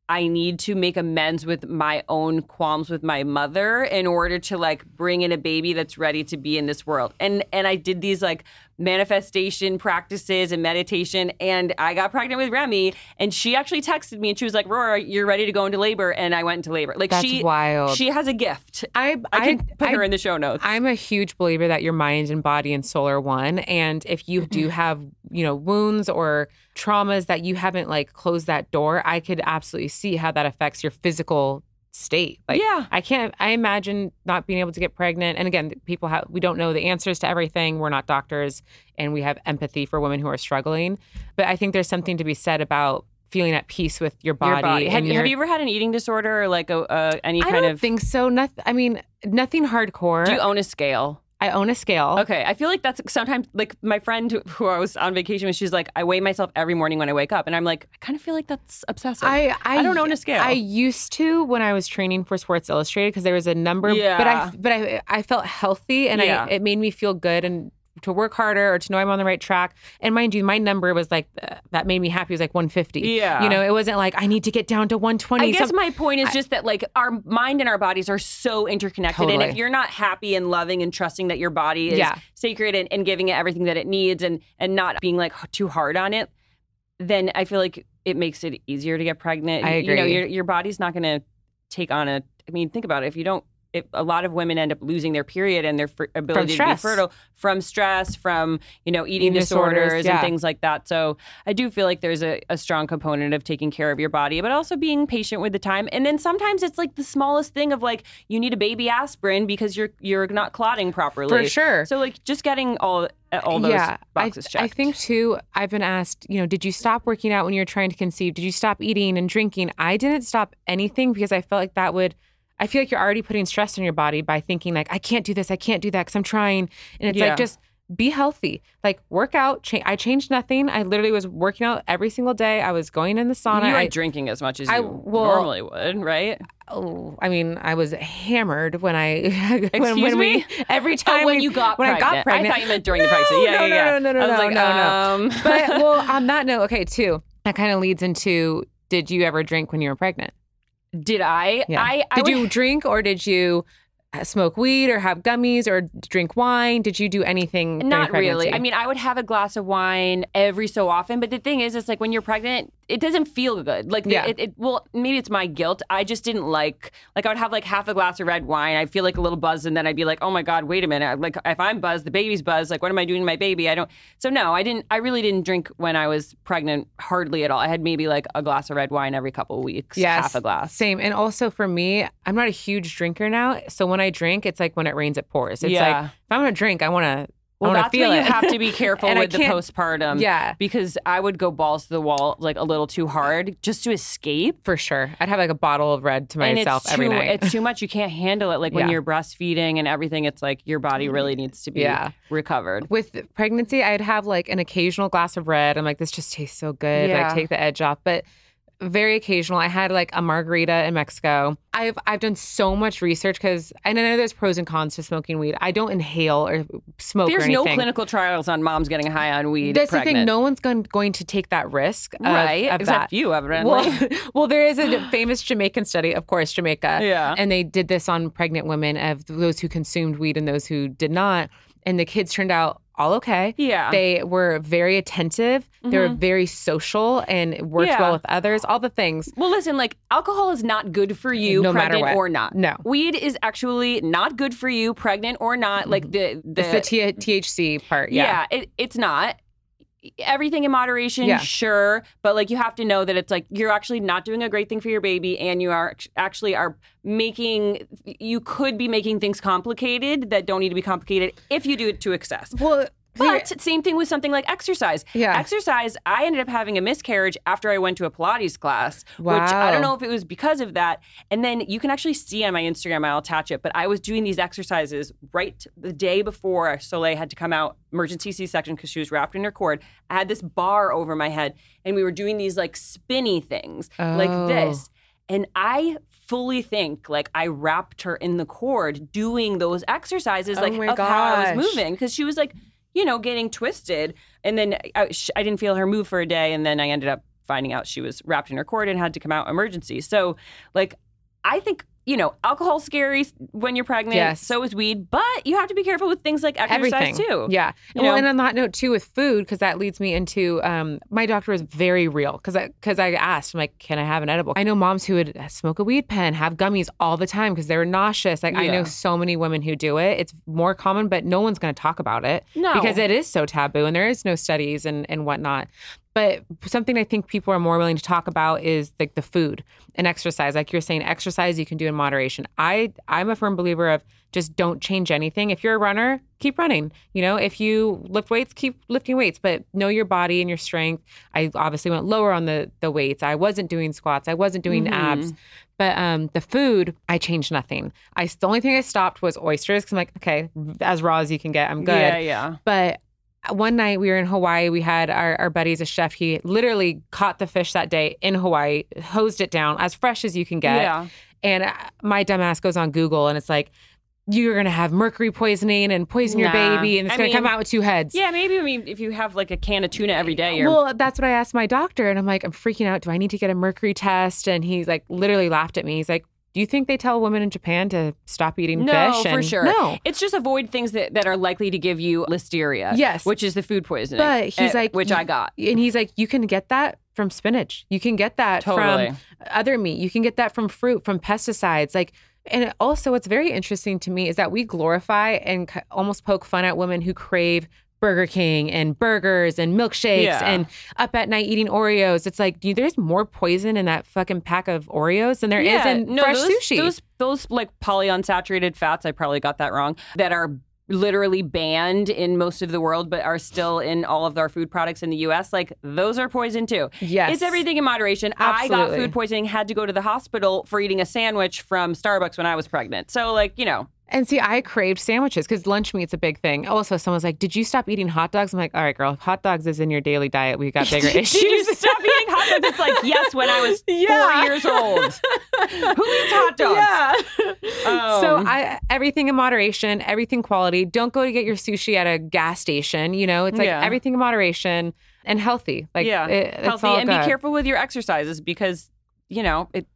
I need to make amends with my own qualms with my mother in order to like bring in a baby that's ready to be in this world. And and I did these like manifestation practices and meditation and I got pregnant with Remy and she actually texted me and she was like, "Rora, you're ready to go into labor." And I went into labor. Like That's she wild. She has a gift. I, I can put I- her in the show notes. I'm a huge believer that your mind and body and soul are one. And if you do mm-hmm. have, you know, wounds or traumas that you haven't like closed that door, I could absolutely see how that affects your physical state. Like, Yeah. I can't, I imagine not being able to get pregnant. And again, people have, we don't know the answers to everything. We're not doctors and we have empathy for women who are struggling. But I think there's something to be said about feeling at peace with your body. Your body. Have, your, have you ever had an eating disorder or like a, uh, any I kind don't of? think so. Nothing. I mean, nothing hardcore. do you own a scale? I own a scale. Okay, I feel like that's sometimes like my friend who- I was on vacation with. She's like, I weigh myself every morning when I wake up, and I'm like, I kind of feel like that's obsessive. I, I don't own a scale. I used to when I was training for Sports Illustrated because there was a number. But I but I I felt healthy and Yeah. I it made me feel good and to work harder or to know I'm on the right track. And mind you, my number was like uh, that made me happy. It was like 150. Yeah. you know, it wasn't like I need to get down to 120. I guess Some- my point is just that like our mind and our bodies are so interconnected, totally. and if you're not happy and loving and trusting that your body is Yeah. sacred and, and giving it everything that it needs, and and not being like too hard on it, then I feel like it makes it easier to get pregnant. I agree. You know, your your body's not going to take on a. I mean, think about it. If you don't. If a lot of women end up losing their period and their fer- ability to be fertile from stress, from you know eating Eating disorders, disorders, yeah. and things like that. So I do feel like there's a, a strong component of taking care of your body, but also being patient with the time. And then sometimes it's like the smallest thing of like you need a baby aspirin because you're you're not clotting properly. For sure. So like just getting all all those yeah, boxes I, checked. I think too. I've been asked, you know, did you stop working out when you were trying to conceive? Did you stop eating and drinking? I didn't stop anything because I felt like that would I feel like you're already putting stress on your body by thinking like I can't do this, I can't do that because I'm trying, and it's Yeah. like just be healthy. Like work out. Cha- I changed nothing. I literally was working out every single day. I was going in the sauna. you weren't drinking as much as I- you well- normally would, right? oh, I mean, I was hammered when I when, Excuse when me? we every time Oh, when we- you got when pregnant. I got pregnant. I thought you meant during the pregnancy. Yeah, no, yeah, yeah. no, no, no, I was no, like, no, no. um, but well, on that note, okay, too. That kind of leads into: Did you ever drink when you were pregnant? Did I? Yeah. I, I did would- you drink or did you smoke weed or have gummies or drink wine? Did you do anything? Not really. I mean, I would have a glass of wine every so often, but the thing is, it's like when you're pregnant, it doesn't feel good. Like, Yeah. it, it, well, maybe it's my guilt. I just didn't like, like, I would have like half a glass of red wine. I feel like a little buzz, and then I'd be like, oh my God, wait a minute. Like, if I'm buzzed, the baby's buzzed. Like, what am I doing to my baby? I don't. So, no, I didn't, I really didn't drink when I was pregnant, hardly at all. I had maybe like a glass of red wine every couple of weeks, yes, half a glass. Same. And also for me, I'm not a huge drinker now. So when I drink, it's like when it rains, it pours. It's Yeah. like if I'm gonna drink, I want to. Well, I that's feel why you have to be careful with the postpartum. Yeah. Because I would go balls to the wall like a little too hard just to escape. For sure, I'd have like a bottle of red to and myself it's every too, night. It's too much. You can't handle it. Like when Yeah. you're breastfeeding and everything, it's like your body really mm. needs to be Yeah. recovered. with pregnancy, I'd have like an occasional glass of red. I'm like, this just tastes so good. Yeah. Like take the edge off. But very occasional. I had like a margarita in Mexico. I've I've done so much research because and I know there's pros and cons to smoking weed. I don't inhale or smoke There's or no clinical trials on moms getting high on weed. That's the thing. No one's going, going to take that risk. Of, right? Of Except that. you, evidently. Well, well, there is a famous Jamaican study, of course, Jamaica. Yeah. And they did this on pregnant women of those who consumed weed and those who did not. And the kids turned out all okay. Yeah. They were very attentive. They were Mhm. very social and worked Yeah. well with others, all the things. well, listen, like alcohol is not good for you, No matter pregnant or not. No. Weed is actually not good for you, pregnant or not. Like the the, It's the T- THC part. Yeah. it, it's not everything in moderation Yeah. sure but like you have to know that it's like you're actually not doing a great thing for your baby and you are actually are making you could be making things complicated that don't need to be complicated if you do it to excess Well, but same thing with something like exercise. Yeah. Exercise, I ended up having a miscarriage after I went to a Pilates class, which I don't know if it was because of that. And then you can actually see on my Instagram, I'll attach it, but I was doing these exercises right the day before Soleil had to come out, emergency C section, because she was wrapped in her cord. I had this bar over my head, and we were doing these like spinny things like Oh. this. And I fully think like I wrapped her in the cord doing those exercises, Oh like my of how I was moving, because she was like, you know, getting twisted. And then uh, I, I didn't feel her move for a day, and then I ended up finding out she was wrapped in her cord and had to come out emergency. So, like, I think. You know, alcohol's scary when you're pregnant. Yes. So is weed, but you have to be careful with things like exercise everything too. Yeah. You well, know? and on that note too, with food, because that leads me into um, my doctor was very real because I because I asked, I'm like, can I have an edible? I know moms who would smoke a weed pen, have gummies all the time because they're nauseous. Like I know so many women who do it. It's more common, but no one's going to talk about it No. because it is so taboo and there is no studies and and whatnot. But something I think people are more willing to talk about is like the food and exercise. Like you're saying, exercise you can do in moderation. I I'm a firm believer of just don't change anything. If you're a runner, keep running. You know, if you lift weights, keep lifting weights, but know your body and your strength. I obviously went lower on the the weights. I wasn't doing squats. I wasn't doing Mhm. abs. But um, the food, I changed nothing. I the only thing I stopped was oysters because I'm like, okay, as raw as you can get, I'm good. Yeah, yeah. But one night we were in Hawaii. We had our, our buddy's a chef. He literally caught the fish that day in Hawaii, hosed it down as fresh as you can get. Yeah. And uh, my dumbass goes on Google and it's like, you're going to have mercury poisoning and poison your baby and it's I to come out with two heads. Yeah, maybe. I mean, if you have like a can of tuna every day, you're Well, that's what I asked my doctor. And I'm like, I'm freaking out. Do I need to get a mercury test? And he's like, literally laughed at me. He's like, do you think they tell women in Japan to stop eating fish? No, fish? for sure. No. It's just avoid things that, that are likely to give you listeria. Yes. Which is the food poisoning. But he's eh, like, which I got. And he's like, you can get that from spinach. You can get that Totally. from other meat. You can get that from fruit, from pesticides. Like, and also, what's very interesting to me is that we glorify and almost poke fun at women who crave Burger King and burgers and milkshakes Yeah. and up at night eating Oreos. It's like, dude, there's more poison in that fucking pack of Oreos than there is in fresh those, sushi. Those those like polyunsaturated fats, I probably got that wrong, that are literally banned in most of the world but are still in all of our food products in the US like those are poison too. Yes. It's everything in moderation. I got food poisoning had to go to the hospital for eating a sandwich from Starbucks when I was pregnant. So like, you know, And see, I craved sandwiches because lunch meat's a big thing. Also, someone's like, "Did you stop eating hot dogs?" I'm like, "All right, girl, if hot dogs is in your daily diet. We got bigger issues." Did you stop eating hot dogs? It's like, yes, when I was Yeah. four years old. Who eats hot dogs? Yeah. so Um, I everything in moderation, everything quality. Don't go to get your sushi at a gas station. You know, it's like Yeah. everything in moderation and healthy. Like yeah, it- it's healthy and good. be careful with your exercises because you know it.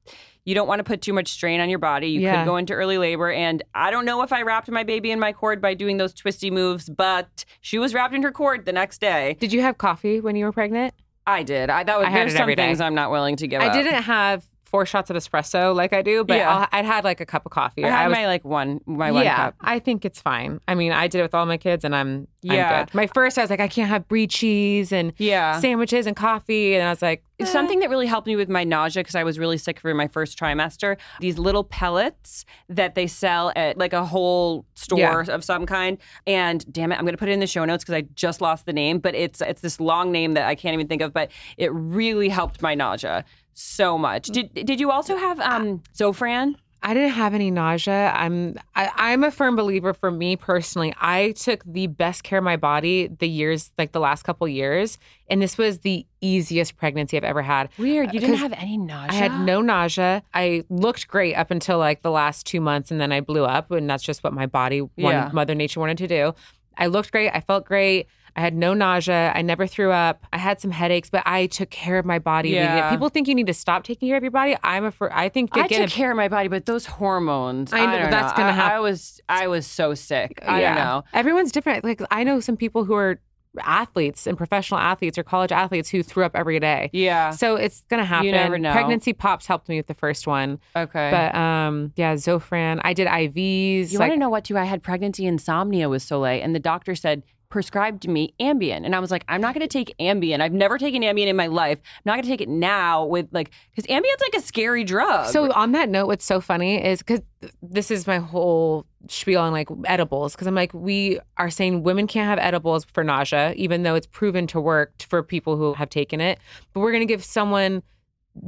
You don't want to put too much strain on your body. You Yeah. could go into early labor, and I don't know if I wrapped my baby in my cord by doing those twisty moves, but she was wrapped in her cord the next day. Did you have coffee when you were pregnant? I did. I that was I had there's it some things I'm not willing to give I up. didn't have four shots of espresso like I do, but Yeah. I'll, I'd had like a cup of coffee. I had was, my like one my one yeah, cup. I think it's fine. I mean, I did it with all my kids, and I'm I'm Yeah. good. My first, I was like, I can't have brie cheese and Yeah. sandwiches and coffee, and I was like, eh. Something that really helped me with my nausea because I was really sick for my first trimester. These little pellets that they sell at like a whole store Yeah. of some kind. And damn it, I'm going to put it in the show notes because I just lost the name, but it's it's this long name that I can't even think of. But it really helped my nausea so much. Did did you also have um Zofran? I didn't have any nausea. I'm I, I'm a firm believer. For me personally, I took the best care of my body the years like the last couple years, and this was the easiest pregnancy I've ever had. Weird. You Uh, didn't have any nausea. I had no nausea. I looked great up until like the last two months, and then I blew up, and that's just what my body, wanted, Yeah. Mother Nature wanted to do. I looked great. I felt great. I had no nausea. I never threw up. I had some headaches, but I took care of my body. Yeah. People think you need to stop taking care of your body. I'm a. For, I think I took care of my body, but those hormones. I I, know, don't that's know. gonna I- I was I was so sick. I don't know. Everyone's different. Like I know some people who are athletes and professional athletes or college athletes who threw up every day. Yeah. So it's gonna happen. You never know. Pregnancy pops helped me with the first one, Okay. but um, yeah, Zofran. I did IVs. You like, want to know what too? I had pregnancy insomnia with Soleil, and the doctor said prescribed me Ambien, and I was like, I'm not going to take Ambien. I've never taken Ambien in my life. I'm not going to take it now with like because Ambien's like a scary drug. So on that note, what's so funny is because this is my whole spiel on like edibles. Because I'm like, we are saying women can't have edibles for nausea, even though it's proven to work for people who have taken it. But we're gonna give someone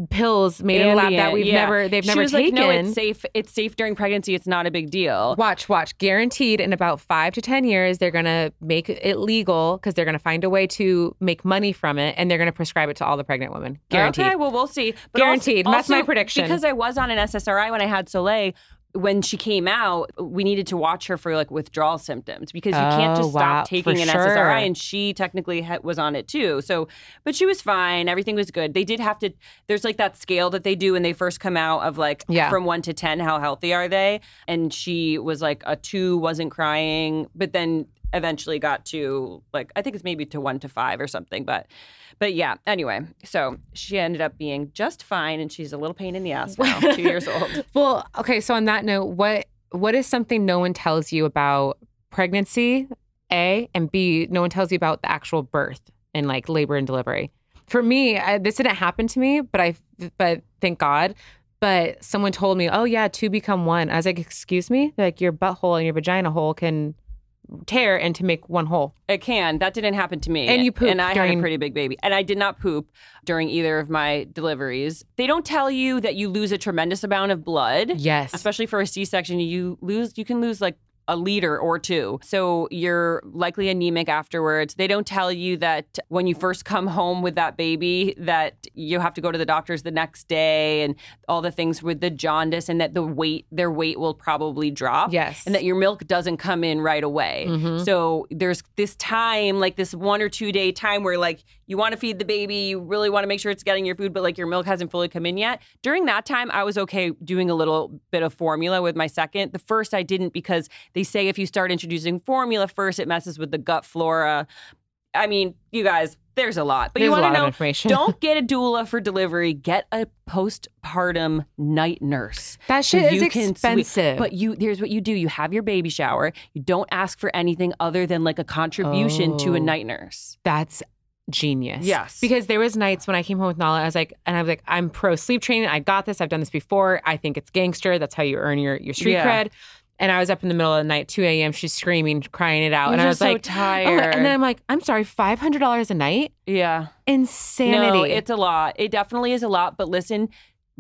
pills made in a lab that we've yeah. never they've she never was taken. like, no, it's safe. It's safe during pregnancy. It's not a big deal. Watch, watch. Guaranteed in about five to 10 years, they're going to make it legal because they're going to find a way to make money from it and they're going to prescribe it to all the pregnant women. Guaranteed. Okay, well, we'll see. But Guaranteed. Also, That's my prediction. Because I was on an SSRI when I had Soleil. When she came out, we needed to watch her for like withdrawal symptoms because you can't Oh, just wow, stop taking for an sure. SSRI. And she technically ha- was on it too. So, but she was fine. Everything was good. They did have to. There's like that scale that they do when they first come out of like Yeah. from one to ten, how healthy are they? And she was like a two, wasn't crying, but then eventually got to like I think it's maybe to one to five or something. But but yeah, anyway, so she ended up being just fine, and she's a little pain in the ass now, two years old. Well, okay. So on that note, what what is something no one tells you about pregnancy? A and B. No one tells you about the actual birth and like labor and delivery. For me, I, this didn't happen to me, but I but thank God. But someone told me, "Oh yeah, two become one." I was like, "Excuse me? Like your butthole and your vagina hole can tear and to make one hole." It can. That didn't happen to me. And you pooped And I had a pretty big baby. And I did not poop during either of my deliveries. They don't tell you that you lose a tremendous amount of blood. Yes. Especially for a C-section, you lose you can lose like a liter or two. So you're likely anemic afterwards. They don't tell you that when you first come home with that baby that you have to go to the doctors the next day and all the things with the jaundice and that the weight their weight will probably drop. Yes. And that your milk doesn't come in right away. Mhm. So there's this time, like this one or two day time where like you want to feed the baby, you really want to make sure it's getting your food, but like your milk hasn't fully come in yet. During that time, I was okay doing a little bit of formula with my second. The first I didn't because they say if you start introducing formula first, it messes with the gut flora. I mean, you guys, there's a lot. But you There's a want to know information. don't get a doula for delivery, get a postpartum night nurse. That So shit is you can swe- expensive. but you here's what you do. You have your baby shower. You don't ask for anything other than like a contribution to a Oh. night nurse. That's genius. Yes. Because there was nights when I came home with Nala, I was like, and I was like, I'm pro sleep training. I got this. I've done this before. I think it's gangster. That's how you earn your, your street Yeah. cred. And I was up in the middle of the night, 2 a.m. She's screaming, crying it out. You're and I was so like, oh, tired. and then I'm like, I'm sorry, $500 a night? Yeah. Insanity. No, it's a lot. It definitely is a lot. But listen,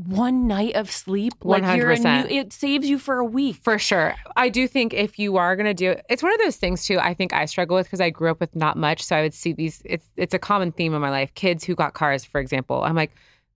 one night of sleep, like you're a new, 100%. it saves you for a week. For sure. I do think if you are going to do it, it's one of those things too. I think I struggle with because I grew up with not much. So I would see these, it's, it's a common theme in my life. Kids who got cars, for example. I'm like,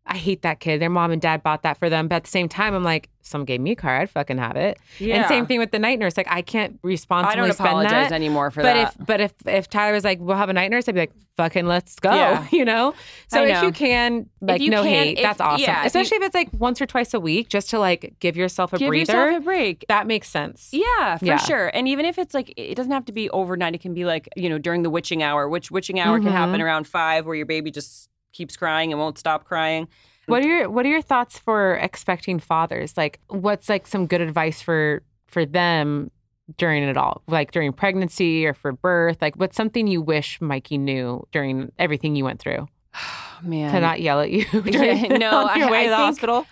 I hate that kid. Their mom and dad bought that for them. But at the same time, I'm like, someone gave me a car. I'd fucking have it. Yeah. And same thing with the night nurse. Like, I can't I responsibly don't spend apologize that. anymore for but that. if but if if Tyler was like, we'll have a night nurse, I'd be like, fucking let's go. Yeah. You know? So I if you can, like you no can- hate, if- that's awesome. yeah, if you- Especially if it's like once or twice a week, just to like give yourself a Give breather. yourself a break. that makes sense. Yeah, for Yeah. sure. And even if it's like, it doesn't have to be overnight. It can be like, you know, during the witching hour, which witching hour can mm-hmm. happen around five, where your baby just keeps crying and won't stop crying. What are your What are your thoughts for expecting fathers? Like, what's like some good advice for for them during it all, like during pregnancy or for birth? Like, what's something you wish Mikey knew during everything you went through Oh, man. to not yell at you during Yeah, no, on your I- way I to the think- hospital?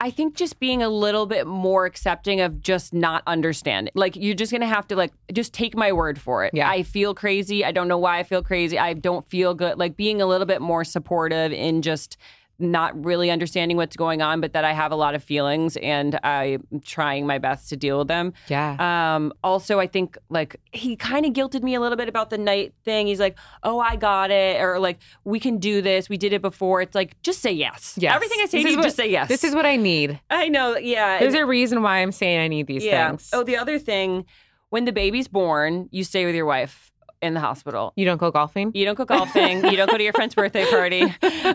I think just being a little bit more accepting of just not understanding. Like you're just gonna have to like just take my word for it. Yeah. I feel crazy. I don't know why I feel crazy. I don't feel good. Like being a little bit more supportive in just not really understanding what's going on, but that I have a lot of feelings and I'm trying my best to deal with them. Yeah. Um, also, I think like he kind of guilted me a little bit about the night thing. He's like, "Oh, I got it," or like, "We can do this. We did it before." It's like, just say yes. Yes. Everything I say to you, what- just say yes. This is what I need. I know. Yeah. There's a reason why I'm saying I need these yeah. things. Oh, the other thing, when the baby's born, you stay with your wife in the hospital. you don't go golfing? You don't go golfing. you don't go to your friend's birthday party.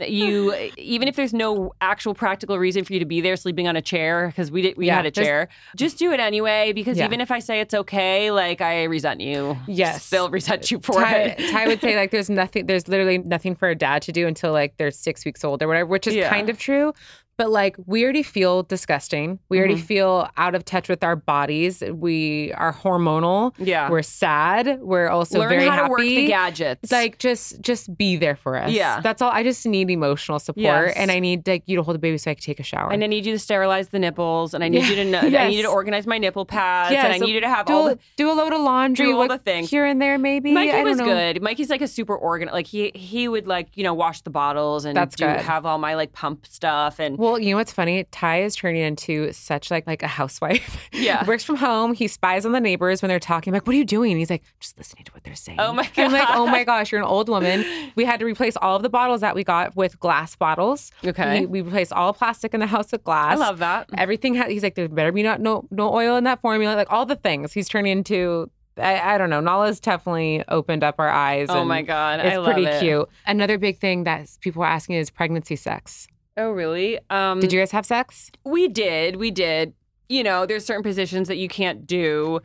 You even if there's no actual practical reason for you to be there, sleeping on a chair because we did we Yeah, had a chair. Just do it anyway because Yeah. even if I say it's okay, like I resent you. Yes. they'll resent you for Ty, it. Ty would say like there's nothing there's literally nothing for a dad to do until like they're six weeks old or whatever, which is Yeah. kind of true. But like we already feel disgusting. We already Mhm. feel out of touch with our bodies. We are hormonal. Yeah. We're sad. We're also Learn very how happy. to work the gadgets. like just just be there for us. Yeah. That's all. I just need emotional support Yes. and I need like you to hold the baby so I can take a shower. and I need you to sterilize the nipples, and I need Yeah. you to know. I need you to organize my nipple pads, and I so need you to have do, all a- the. do a load of laundry, do all the things. here and there, maybe. Mikey I don't was good. Mikey's like a super organ. Like he he would like you know wash the bottles and That's do good. have all my like pump stuff and Well, you know what's funny? Ty is turning into such like like a housewife. Yeah. works from home. He spies on the neighbors when they're talking. I'm like, what are you doing? And he's like, just listening to what they're saying. Oh my I'm like, oh my gosh. you're an old woman. We had to replace all of the bottles that we got with glass bottles. Okay. We, we replaced all plastic in the house with glass. I love that. Everything. Ha- he's like, there better be not no no oil in that formula. Like all the things. He's turning into. I, I don't know. Nala's definitely opened up our eyes. Oh my god, It's I love pretty it. cute. Another big thing that people are asking is pregnancy sex. Oh really? Um, Did you guys have sex? We did. We did. You know, there's certain positions that you can't do.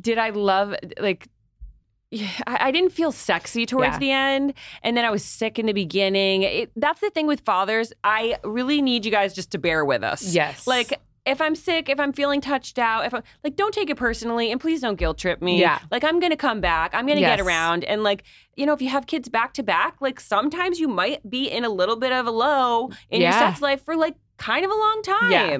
Did I love like? I I didn't feel sexy towards Yeah. the end, and then I was sick in the beginning. It, that's the thing with fathers. I really need you guys just to bear with us. Yes. Like if I'm sick, if I'm feeling touched out, if I'm like, don't take it personally, and please don't guilt trip me. Yeah. Like I'm gonna come back. I'm gonna Yes. get around, and like you know, if you have kids back to back, like sometimes you might be in a little bit of a low in your sex life for like kind of a long time. Yeah.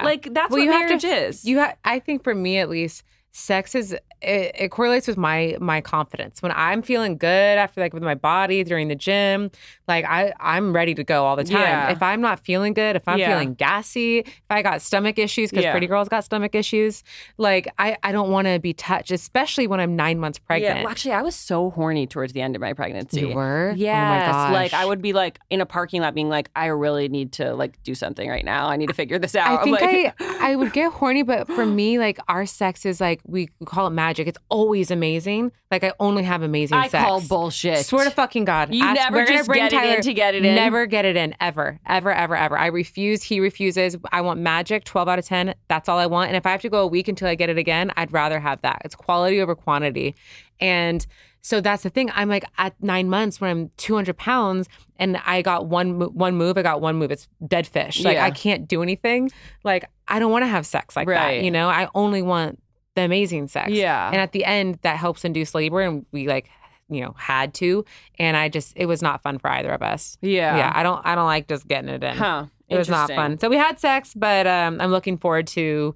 yeah. Like that's Well, what you have marriage to- is. You ha- I think for me at least, sex is it, it correlates with my my confidence. When I'm feeling good after like with my body during the gym, like I I'm ready to go all the time. Yeah. If I'm not feeling good, if I'm Yeah. feeling gassy, if I got stomach issues because Yeah. pretty girls got stomach issues, like I I don't want to be touched, especially when I'm nine months pregnant. Yeah, well, actually, I was so horny towards the end of my pregnancy. You were? Oh Yes. like. I would be like in a parking lot, being like, I really need to like do something right now. I need to figure this out. I think like, I I would get horny, but for me, like our sex is like we call it magic. It's always amazing. Like I only have amazing I sex. call bullshit. Swear to fucking God. You never just bring get it in Tyler- to get it in? Never get it in, ever, ever, ever, ever. I refuse. He refuses. I want magic, 12 out of 10. That's all I want. And if I have to go a week until I get it again, I'd rather have that. It's quality over quantity. And so that's the thing. I'm like at nine months when I'm 200 pounds and I got one one move. I got one move. It's dead fish. Like Yeah. I can't do anything. Like I don't want to have sex like Right. that. You know, I only want the amazing sex. Yeah. And at the end, that helps induce labor, and we like, you know, had to. And I just, it was not fun for either of us. yeah. Yeah, I don't, I don't like just getting it in. Huh. It was not fun. So we had sex, but um, I'm looking forward to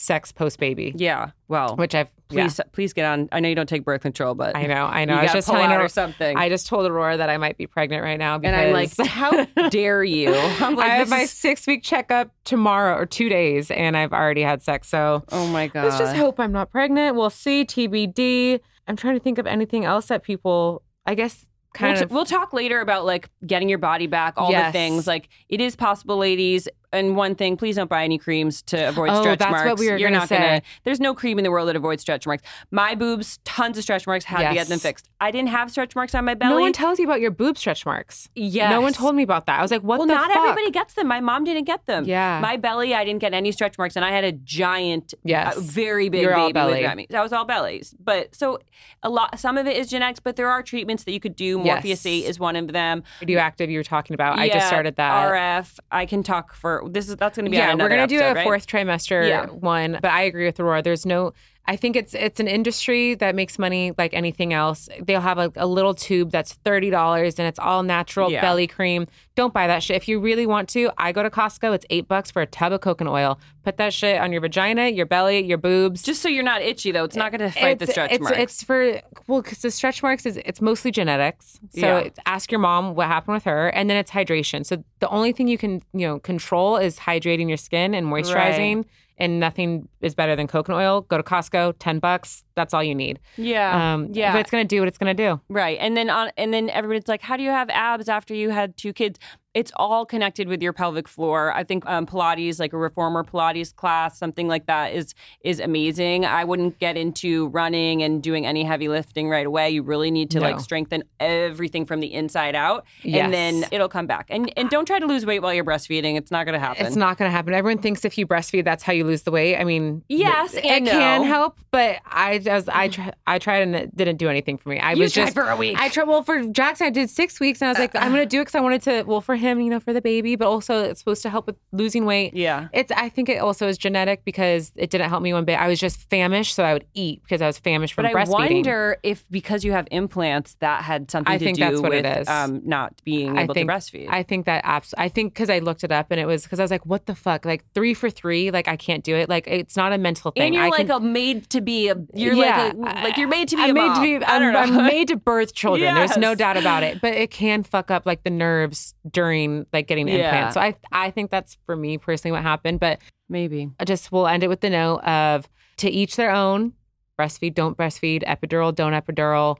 sex post baby, Yeah. Well, which I've yeah. please please get on. I know you don't take birth control, but I know, I know. I was just telling her or something. I just told Aurora that I might be pregnant right now because and I'm like, how dare you? I'm like, I have my is- six week checkup tomorrow or two days, and I've already had sex. So oh my god. let's just hope I'm not pregnant. We'll see. TBD. I'm trying to think of anything else that people, I guess, kind we'll, of. t- we'll talk later about like getting your body back, all the things. Like it is possible, ladies. And one thing, please don't buy any creams to avoid Oh, stretch that's marks. what we were You're gonna not gonna. say. There's no cream in the world that avoids stretch marks. My boobs, tons of stretch marks. Had to get them fixed. I didn't have stretch marks on my belly. no one tells you about your boob stretch marks. Yes. No one told me about that. I was like, what well, not fuck? everybody gets them. My mom didn't get them. Yeah. My belly, I didn't get any stretch marks, and I had a giant, Yes. very big You're baby belly. with me. That was all bellies. But so a lot, some of it is genetics, but there are treatments that you could do. Yes. Morpheus 8 is one of them. Radioactive, you were talking about. I just started that. RF. I can talk for this is that's going to be yeah, we're gonna do episode, a right? fourth trimester Yeah. one, but I agree with Aurora. There's no. I think it's it's an industry that makes money like anything else. They'll have a, a little tube that's thirty dollars and it's all natural Yeah. belly cream. Don't buy that shit. If you really want to, I go to Costco. It's eight bucks for a tub of coconut oil. Put that shit on your vagina, your belly, your boobs. Just so you're not itchy though, it's not going to fight the stretch it's, marks. It's for well, because the stretch marks is it's mostly genetics. So Yeah. ask your mom what happened with her, and then it's hydration. So the only thing you can you know control is hydrating your skin and moisturizing. And nothing is better than coconut oil. Go to Costco, ten bucks. That's all you need. yeah, Um, yeah. but it's gonna do what it's gonna do. Right. And then on and then everybody's like, How do you have abs after you had two kids? It's all connected with your pelvic floor. I think um, Pilates, like a reformer Pilates class, something like that is is amazing. I wouldn't get into running and doing any heavy lifting right away. You really need to No. like strengthen everything from the inside out. Yes. And then it'll come back. And and don't try to lose weight while you're breastfeeding. It's not gonna happen. It's not gonna happen. Everyone thinks if you breastfeed, that's how you lose the weight. I mean, Yes it, and it can help, but I just I try, I tried and it didn't do anything for me. I You was tried just for a week. I tried. Well, for Jackson, I did six weeks, and I was like, I'm gonna do it because I wanted to. Well, for him, you know, for the baby, but also it's supposed to help with losing weight. yeah. It's. I think it also is genetic because it didn't help me one bit. I was just famished, so I would eat because I was famished from breastfeeding. But I wonder if because you have implants, that had something I to think do that's what with it is. Um, not being I able think to breastfeed. I think that abs- I think because I looked it up and it was because I was like, what the fuck? Like three for three? Like I can't do it. Like it's not a mental thing. and you're I like can, a made to be a. You're Yeah, like a, like you're made to be I'm a made mom. to be. I I'm. I'm made to birth children. There's no doubt about it. But it can fuck up like the nerves during like getting Yeah. implants. So I I think that's for me personally what happened. But Maybe. I just we'll end it with the note of to each their own. Breastfeed, don't breastfeed. Epidural, don't epidural.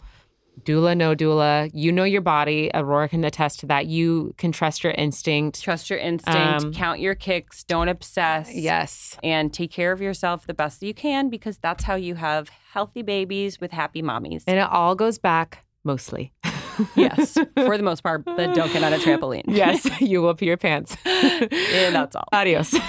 Doula, no doula. You know your body. Aurora can attest to that. You can trust your instinct. Trust your instinct. Um, count your kicks. Don't obsess. Yes. And take care of yourself the best that you can because that's how you have healthy babies with happy mommies. And it all goes back mostly. yes, for the most part, but don't get on a trampoline. yes, you will pee your pants. and that's all. Adios.